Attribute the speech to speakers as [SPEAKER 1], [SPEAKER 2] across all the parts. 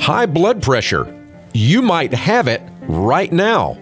[SPEAKER 1] High blood pressure. You might have it right now.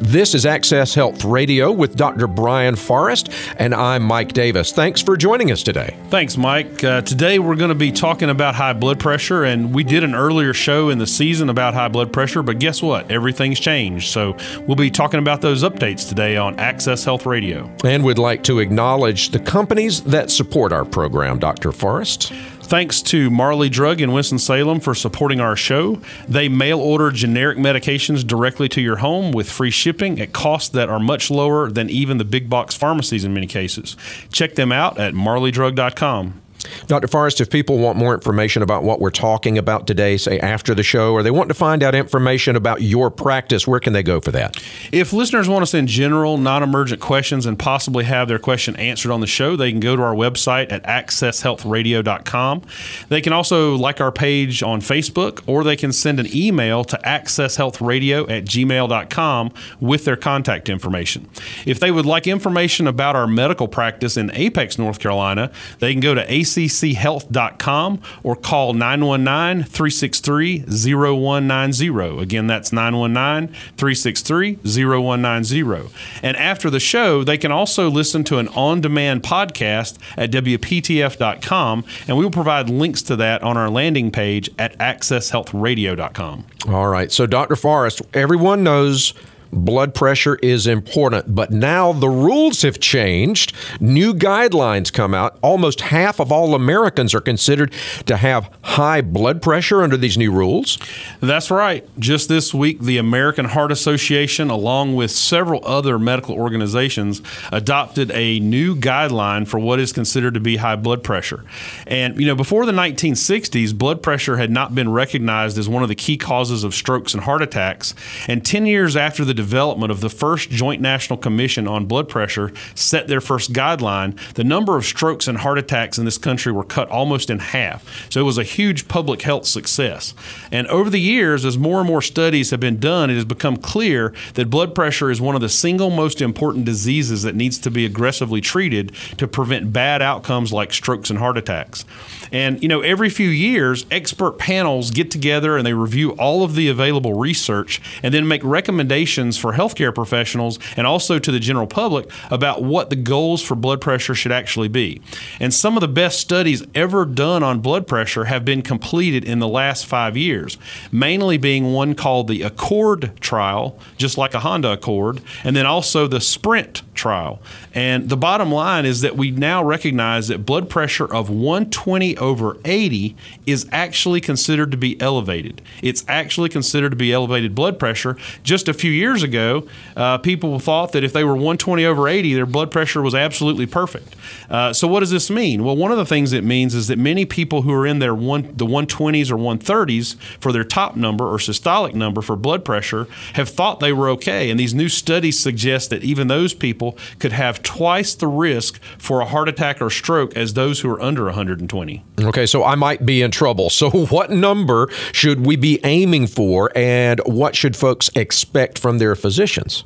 [SPEAKER 1] This is Access Health Radio with Dr. Brian Forrest, and I'm Mike Davis. Thanks for joining us today.
[SPEAKER 2] Thanks, Mike. Uh, today we're going to be talking about high blood pressure, and we did an earlier show in the season about high blood pressure, but guess what? Everything's changed. So we'll be talking about those updates today on Access Health Radio.
[SPEAKER 1] And we'd like to acknowledge the companies that support our program, Dr. Forrest.
[SPEAKER 2] Thanks to Marley Drug in Winston-Salem for supporting our show. They mail order generic medications directly to your home with free shipping at costs that are much lower than even the big box pharmacies in many cases. Check them out at marleydrug.com.
[SPEAKER 1] Dr. Forrest, if people want more information about what we're talking about today, say after the show, or they want to find out information about your practice, where can they go for that?
[SPEAKER 2] If listeners want to send general, non emergent questions and possibly have their question answered on the show, they can go to our website at accesshealthradio.com. They can also like our page on Facebook, or they can send an email to accesshealthradio at gmail.com with their contact information. If they would like information about our medical practice in Apex, North Carolina, they can go to AC acchealth.com or call 919 363 0190. Again, that's 919 363 0190. And after the show, they can also listen to an on demand podcast at WPTF.com, and we will provide links to that on our landing page at accesshealthradio.com.
[SPEAKER 1] All right. So, Dr. Forrest, everyone knows blood pressure is important. But now the rules have changed. New guidelines come out. Almost half of all Americans are considered to have high blood pressure under these new rules.
[SPEAKER 2] That's right. Just this week, the American Heart Association, along with several other medical organizations, adopted a new guideline for what is considered to be high blood pressure. And, you know, before the 1960s, blood pressure had not been recognized as one of the key causes of strokes and heart attacks. And 10 years after the development of the first Joint National Commission on Blood Pressure set their first guideline, the number of strokes and heart attacks in this country were cut almost in half. So it was a huge public health success. And over the years, as more and more studies have been done, it has become clear that blood pressure is one of the single most important diseases that needs to be aggressively treated to prevent bad outcomes like strokes and heart attacks. And, you know, every few years, expert panels get together and they review all of the available research and then make recommendations for healthcare professionals and also to the general public about what the goals for blood pressure should actually be. And some of the best studies ever done on blood pressure have been completed in the last five years, mainly being one called the Accord trial, just like a Honda Accord, and then also the Sprint trial. And the bottom line is that we now recognize that blood pressure of 120 over 80 is actually considered to be elevated. It's actually considered to be elevated blood pressure. Just a few years ago, uh, people thought that if they were 120 over 80, their blood pressure was absolutely perfect. Uh, so what does this mean? Well, one of the things it means is that many people who are in their one the 120s or 130s for their top number or systolic number for blood pressure have thought they were okay, and these new studies suggest that even those people could have twice the risk for a heart attack or stroke as those who are under 120.
[SPEAKER 1] Okay, so I might be in trouble. So, what number should we be aiming for, and what should folks expect from their physicians?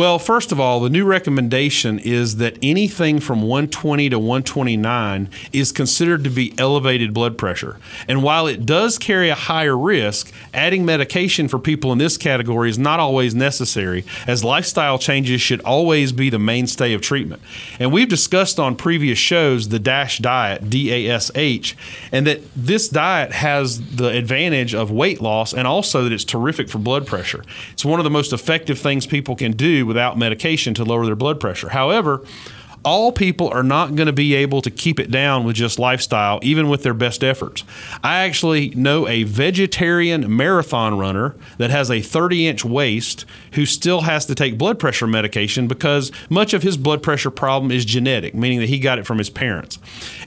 [SPEAKER 2] Well, first of all, the new recommendation is that anything from 120 to 129 is considered to be elevated blood pressure. And while it does carry a higher risk, adding medication for people in this category is not always necessary, as lifestyle changes should always be the mainstay of treatment. And we've discussed on previous shows the DASH diet, D A S H, and that this diet has the advantage of weight loss and also that it's terrific for blood pressure. It's one of the most effective things people can do without medication to lower their blood pressure. However, all people are not going to be able to keep it down with just lifestyle, even with their best efforts. I actually know a vegetarian marathon runner that has a 30 inch waist who still has to take blood pressure medication because much of his blood pressure problem is genetic, meaning that he got it from his parents.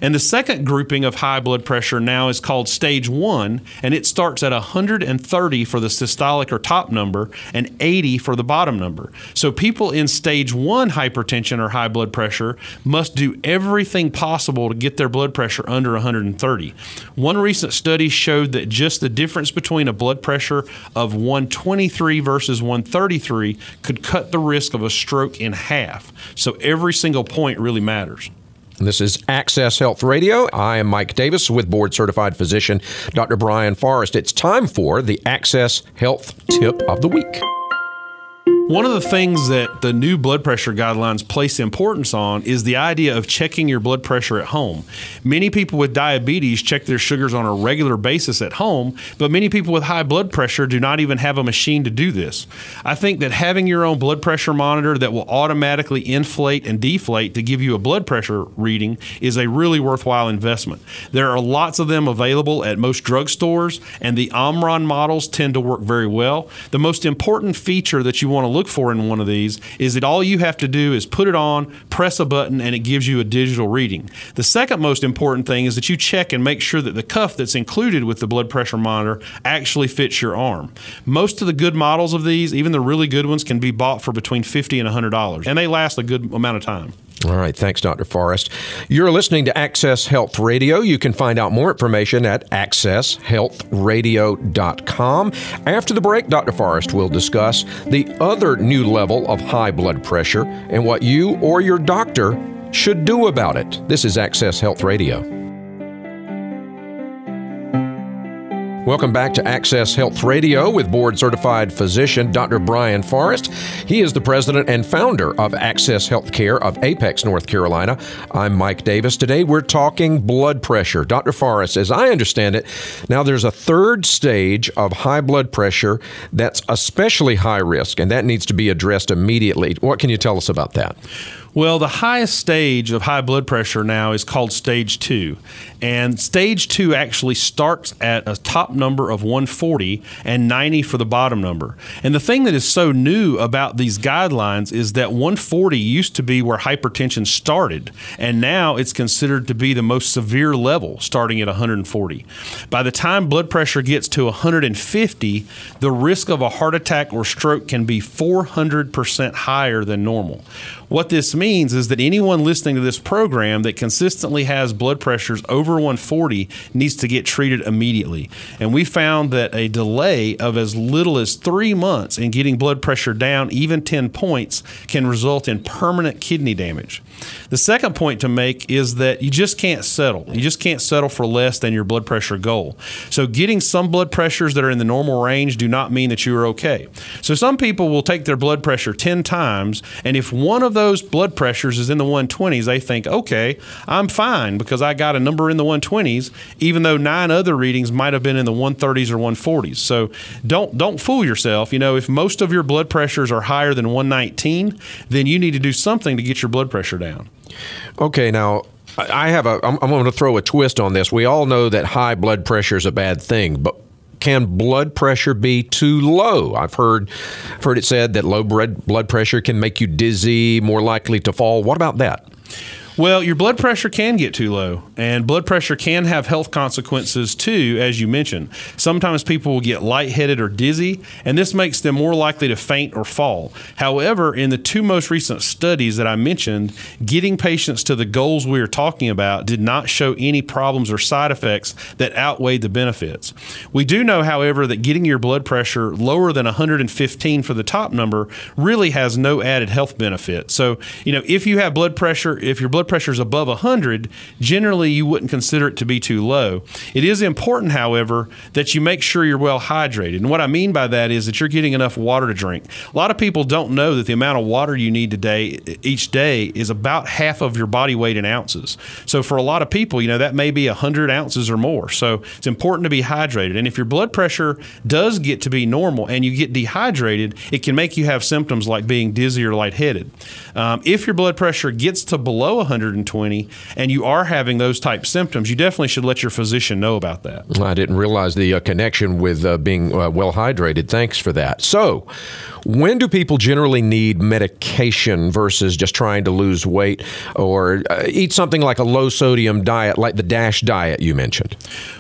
[SPEAKER 2] And the second grouping of high blood pressure now is called stage one, and it starts at 130 for the systolic or top number and 80 for the bottom number. So people in stage one hypertension or high blood pressure must do everything possible to get their blood pressure under 130. One recent study showed that just the difference between a blood pressure of 123 versus 133 could cut the risk of a stroke in half. So every single point really matters.
[SPEAKER 1] This is Access Health Radio. I am Mike Davis with board certified physician Dr. Brian Forrest. It's time for the Access Health Tip of the Week.
[SPEAKER 2] One of the things that the new blood pressure guidelines place importance on is the idea of checking your blood pressure at home. Many people with diabetes check their sugars on a regular basis at home, but many people with high blood pressure do not even have a machine to do this. I think that having your own blood pressure monitor that will automatically inflate and deflate to give you a blood pressure reading is a really worthwhile investment. There are lots of them available at most drugstores, and the Omron models tend to work very well. The most important feature that you want to look for in one of these is that all you have to do is put it on, press a button, and it gives you a digital reading. The second most important thing is that you check and make sure that the cuff that's included with the blood pressure monitor actually fits your arm. Most of the good models of these, even the really good ones, can be bought for between 50 and $100, and they last a good amount of time.
[SPEAKER 1] All right. Thanks, Dr. Forrest. You're listening to Access Health Radio. You can find out more information at accesshealthradio.com. After the break, Dr. Forrest will discuss the other new level of high blood pressure and what you or your doctor should do about it. This is Access Health Radio. Welcome back to Access Health Radio with board certified physician Dr. Brian Forrest. He is the president and founder of Access Healthcare of Apex, North Carolina. I'm Mike Davis. Today we're talking blood pressure. Dr. Forrest, as I understand it, now there's a third stage of high blood pressure that's especially high risk, and that needs to be addressed immediately. What can you tell us about that?
[SPEAKER 2] Well, the highest stage of high blood pressure now is called stage two. And stage two actually starts at a top number of 140 and 90 for the bottom number. And the thing that is so new about these guidelines is that 140 used to be where hypertension started, and now it's considered to be the most severe level starting at 140. By the time blood pressure gets to 150, the risk of a heart attack or stroke can be 400% higher than normal. What this means is that anyone listening to this program that consistently has blood pressures over 140 needs to get treated immediately. And we found that a delay of as little as three months in getting blood pressure down, even 10 points, can result in permanent kidney damage. The second point to make is that you just can't settle. You just can't settle for less than your blood pressure goal. So, getting some blood pressures that are in the normal range do not mean that you are okay. So, some people will take their blood pressure 10 times, and if one of those blood pressures is in the 120s, they think, okay, I'm fine because I got a number in the 120s, even though nine other readings might have been in the 130s or 140s. So, don't don't fool yourself. You know, if most of your blood pressures are higher than 119, then you need to do something to get your blood pressure down.
[SPEAKER 1] Okay, now I have a. I'm, I'm going to throw a twist on this. We all know that high blood pressure is a bad thing, but can blood pressure be too low? I've heard heard it said that low blood pressure can make you dizzy, more likely to fall. What about that?
[SPEAKER 2] Well, your blood pressure can get too low, and blood pressure can have health consequences too, as you mentioned. Sometimes people will get lightheaded or dizzy, and this makes them more likely to faint or fall. However, in the two most recent studies that I mentioned, getting patients to the goals we are talking about did not show any problems or side effects that outweighed the benefits. We do know, however, that getting your blood pressure lower than 115 for the top number really has no added health benefit. So, you know, if you have blood pressure, if your blood blood pressure is above 100, generally you wouldn't consider it to be too low. It is important, however, that you make sure you're well hydrated. And what I mean by that is that you're getting enough water to drink. A lot of people don't know that the amount of water you need today each day is about half of your body weight in ounces. So for a lot of people, you know, that may be 100 ounces or more. So it's important to be hydrated. And if your blood pressure does get to be normal and you get dehydrated, it can make you have symptoms like being dizzy or lightheaded. Um, if your blood pressure gets to below 100, 120 and you are having those type symptoms, you definitely should let your physician know about that.
[SPEAKER 1] I didn't realize the uh, connection with uh, being uh, well hydrated. Thanks for that. So, when do people generally need medication versus just trying to lose weight or uh, eat something like a low sodium diet, like the DASH diet you mentioned?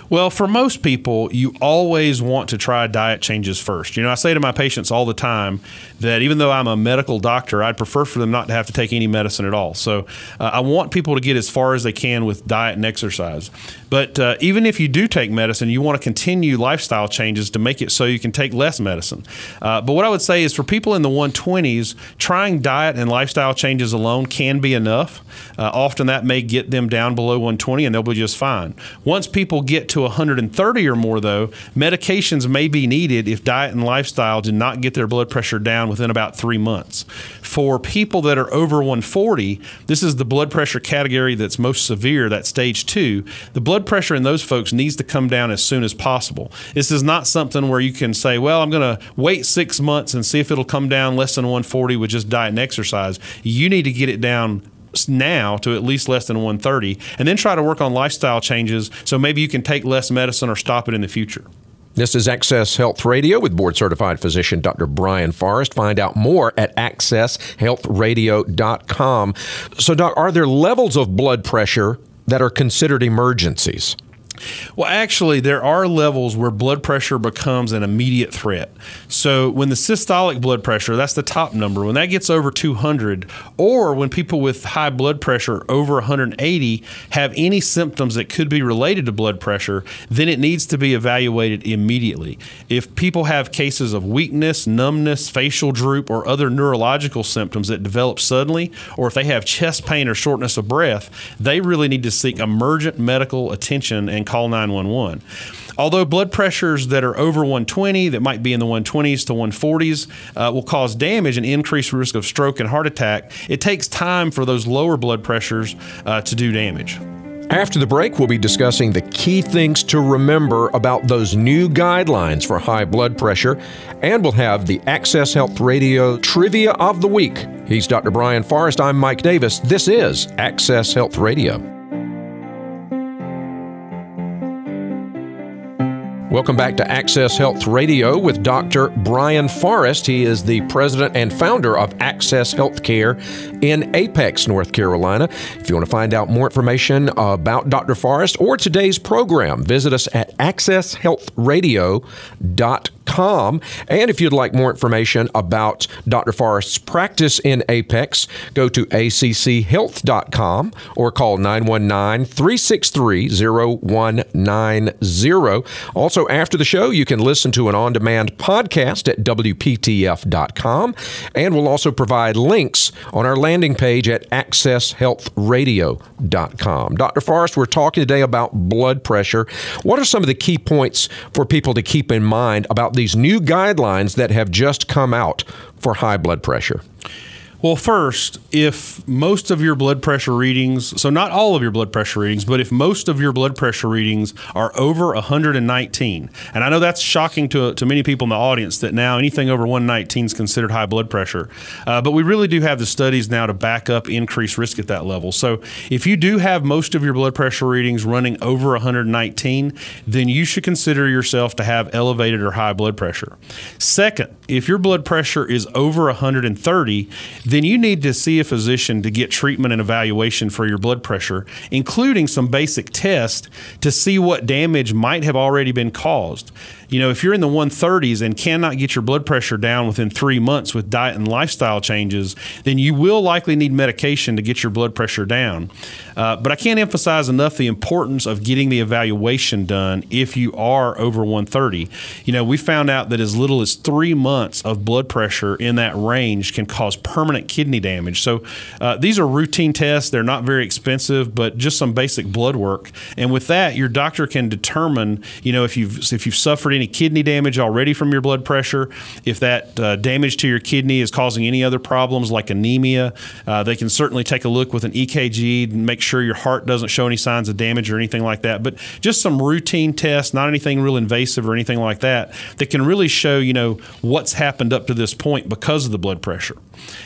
[SPEAKER 2] Well, for most people, you always want to try diet changes first. You know, I say to my patients all the time that even though I'm a medical doctor, I'd prefer for them not to have to take any medicine at all. So uh, I want people to get as far as they can with diet and exercise. But uh, even if you do take medicine, you want to continue lifestyle changes to make it so you can take less medicine. Uh, but what I would say is for people in the 120s, trying diet and lifestyle changes alone can be enough. Uh, often that may get them down below 120 and they'll be just fine. Once people get to 130 or more, though, medications may be needed if diet and lifestyle did not get their blood pressure down within about three months. For people that are over 140, this is the blood pressure category that's most severe, that stage two. The blood pressure in those folks needs to come down as soon as possible. This is not something where you can say, well, I'm going to wait six months and see if it'll come down less than 140 with just diet and exercise. You need to get it down now to at least less than 130 and then try to work on lifestyle changes so maybe you can take less medicine or stop it in the future.
[SPEAKER 1] This is Access Health Radio with board certified physician Dr. Brian Forrest. Find out more at accesshealthradio.com. So, Doc, are there levels of blood pressure that are considered emergencies?
[SPEAKER 2] Well, actually, there are levels where blood pressure becomes an immediate threat. So, when the systolic blood pressure, that's the top number, when that gets over 200, or when people with high blood pressure over 180 have any symptoms that could be related to blood pressure, then it needs to be evaluated immediately. If people have cases of weakness, numbness, facial droop, or other neurological symptoms that develop suddenly, or if they have chest pain or shortness of breath, they really need to seek emergent medical attention and call 911. Although blood pressures that are over 120, that might be in the 120s to 140s, uh, will cause damage and increase risk of stroke and heart attack, it takes time for those lower blood pressures uh, to do damage.
[SPEAKER 1] After the break, we'll be discussing the key things to remember about those new guidelines for high blood pressure, and we'll have the Access Health Radio Trivia of the Week. He's Dr. Brian Forrest. I'm Mike Davis. This is Access Health Radio. Welcome back to Access Health Radio with Dr. Brian Forrest. He is the president and founder of Access Healthcare in Apex, North Carolina. If you want to find out more information about Dr. Forrest or today's program, visit us at accesshealthradio.com And if you'd like more information about Dr. Forrest's practice in Apex, go to acchealth.com or call 919 363 0190. Also, after the show, you can listen to an on demand podcast at WPTF.com. And we'll also provide links on our landing page at accesshealthradio.com. Dr. Forrest, we're talking today about blood pressure. What are some of the key points for people to keep in mind about these new guidelines that have just come out for high blood pressure?
[SPEAKER 2] Well, first, if most of your blood pressure readings, so not all of your blood pressure readings, but if most of your blood pressure readings are over 119, and I know that's shocking to, to many people in the audience that now anything over 119 is considered high blood pressure, uh, but we really do have the studies now to back up increased risk at that level. So if you do have most of your blood pressure readings running over 119, then you should consider yourself to have elevated or high blood pressure. Second, if your blood pressure is over 130, then you need to see a physician to get treatment and evaluation for your blood pressure, including some basic tests to see what damage might have already been caused. You know, if you're in the 130s and cannot get your blood pressure down within three months with diet and lifestyle changes, then you will likely need medication to get your blood pressure down. Uh, but I can't emphasize enough the importance of getting the evaluation done if you are over 130. You know, we found out that as little as three months of blood pressure in that range can cause permanent kidney damage. So uh, these are routine tests. They're not very expensive, but just some basic blood work. And with that, your doctor can determine, you know, if you've if you've suffered any kidney damage already from your blood pressure, if that uh, damage to your kidney is causing any other problems like anemia, uh, they can certainly take a look with an EKG and make sure your heart doesn't show any signs of damage or anything like that. But just some routine tests, not anything real invasive or anything like that, that can really show, you know, what's happened up to this point because of the blood pressure.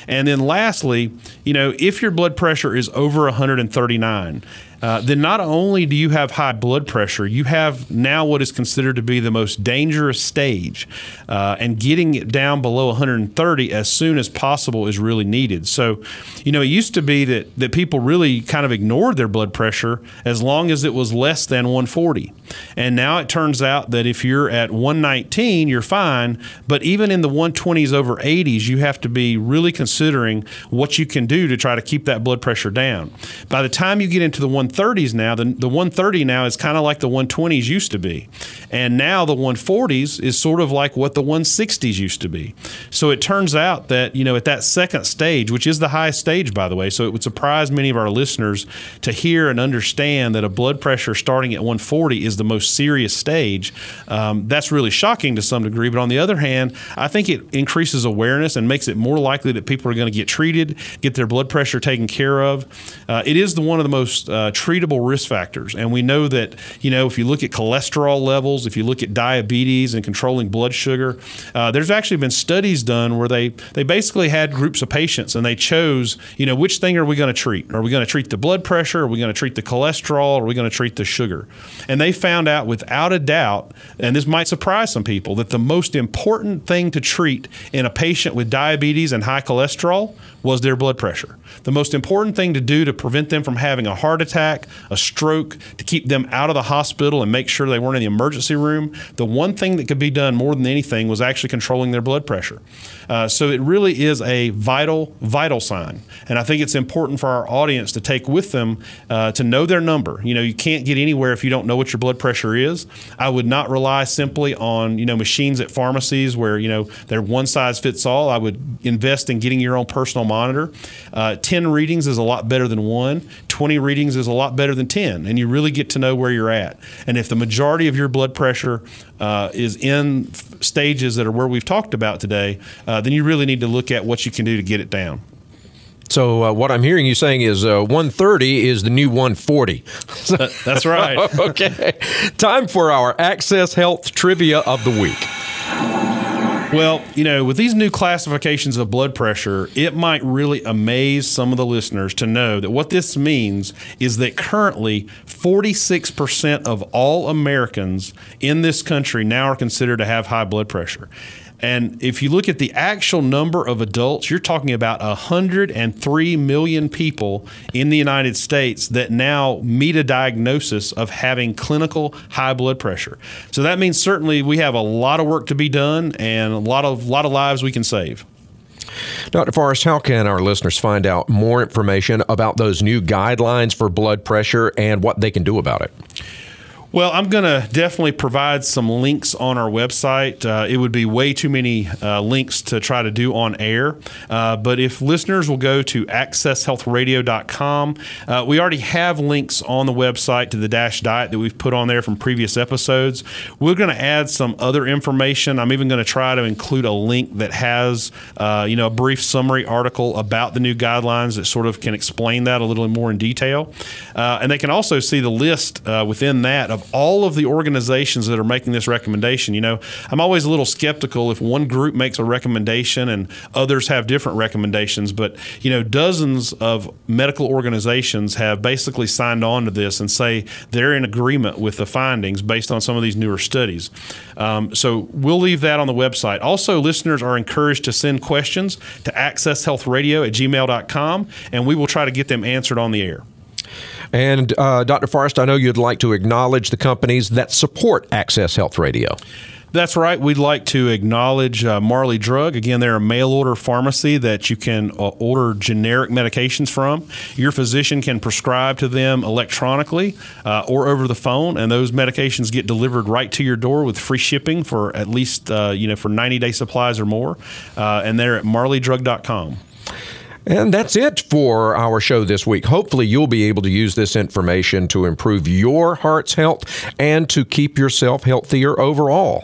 [SPEAKER 2] And then lastly, you know, if your blood pressure is over 139, uh, then not only do you have high blood pressure, you have now what is considered to be the most dangerous stage. Uh, and getting it down below 130 as soon as possible is really needed. So, you know, it used to be that, that people really kind of ignored their blood pressure as long as it was less than 140. And now it turns out that if you're at 119, you're fine. But even in the 120s over 80s, you have to be really considering what you can do to try to keep that blood pressure down. By the time you get into the 130s now, the, the 130 now is kind of like the 120s used to be. And now the 140s is sort of like what the 160s used to be. So it turns out that, you know, at that second stage, which is the highest stage, by the way, so it would surprise many of our listeners to hear and understand that a blood pressure starting at 140 is the most serious stage. Um, that's really shocking to some degree. But on the other hand, I think it increases awareness and makes it more likely that people are going to get treated, get their blood pressure taken care of. Uh, it is the one of the most uh, treatable risk factors, and we know that you know if you look at cholesterol levels, if you look at diabetes and controlling blood sugar, uh, there's actually been studies done where they they basically had groups of patients and they chose you know which thing are we going to treat? Are we going to treat the blood pressure? Are we going to treat the cholesterol? Are we going to treat the sugar? And they found out without a doubt, and this might surprise some people, that the most important thing to treat in a patient with diabetes and high cholesterol was their blood pressure. The most important thing to do to prevent them from having a heart attack, a stroke, to keep them out of the hospital and make sure they weren't in the emergency room, the one thing that could be done more than anything was actually controlling their blood pressure. Uh, so it really is a vital, vital sign. And I think it's important for our audience to take with them uh, to know their number. You know, you can't get anywhere if you don't know what your blood pressure is. I would not rely simply on, you know, machines at pharmacies where, you know, they're one size fits all. I would invest in getting your own personal monitor. Uh, 10 readings is a lot better than one, 20 readings is a lot better than 10, and you really get to know where you're at. And if the majority of your blood pressure uh, is in stages that are where we've talked about today, uh, then you really need to look at what you can do to get it down.
[SPEAKER 1] So uh, what I'm hearing you saying is uh, 130 is the new 140.
[SPEAKER 2] That's right.
[SPEAKER 1] okay. Time for our Access Health trivia of the week.
[SPEAKER 2] Well, you know, with these new classifications of blood pressure, it might really amaze some of the listeners to know that what this means is that currently 46% of all Americans in this country now are considered to have high blood pressure. And if you look at the actual number of adults, you're talking about 103 million people in the United States that now meet a diagnosis of having clinical high blood pressure. So that means certainly we have a lot of work to be done and a lot of lot of lives we can save.
[SPEAKER 1] Dr. Forrest, how can our listeners find out more information about those new guidelines for blood pressure and what they can do about it?
[SPEAKER 2] Well, I'm going to definitely provide some links on our website. Uh, it would be way too many uh, links to try to do on air. Uh, but if listeners will go to accesshealthradio.com, uh, we already have links on the website to the DASH diet that we've put on there from previous episodes. We're going to add some other information. I'm even going to try to include a link that has, uh, you know, a brief summary article about the new guidelines that sort of can explain that a little more in detail. Uh, and they can also see the list within that of all of the organizations that are making this recommendation. You know, I'm always a little skeptical if one group makes a recommendation and others have different recommendations, but you know, dozens of medical organizations have basically signed on to this and say they're in agreement with the findings based on some of these newer studies. Um, so we'll leave that on the website. Also, listeners are encouraged to send questions to accesshealthradio at gmail.com, and we will try to get them answered on the air.
[SPEAKER 1] And uh, Dr. Forrest, I know you'd like to acknowledge the companies that support Access Health Radio.
[SPEAKER 2] That's right. We'd like to acknowledge uh, Marley Drug. Again, they're a mail order pharmacy that you can uh, order generic medications from. Your physician can prescribe to them electronically uh, or over the phone, and those medications get delivered right to your door with free shipping for at least uh, you know for 90 day supplies or more. Uh, and they're at marleydrug.com.
[SPEAKER 1] And that's it for our show this week. Hopefully, you'll be able to use this information to improve your heart's health and to keep yourself healthier overall.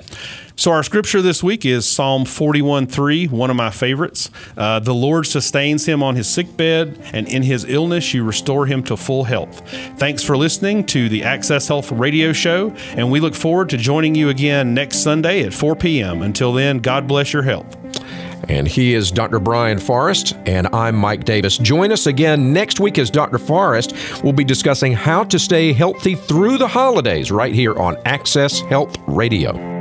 [SPEAKER 2] So, our scripture this week is Psalm 41 3, one of my favorites. Uh, the Lord sustains him on his sick bed, and in his illness, you restore him to full health. Thanks for listening to the Access Health radio show, and we look forward to joining you again next Sunday at 4 p.m. Until then, God bless your health.
[SPEAKER 1] And he is Dr. Brian Forrest, and I'm Mike Davis. Join us again next week as Dr. Forrest will be discussing how to stay healthy through the holidays right here on Access Health Radio.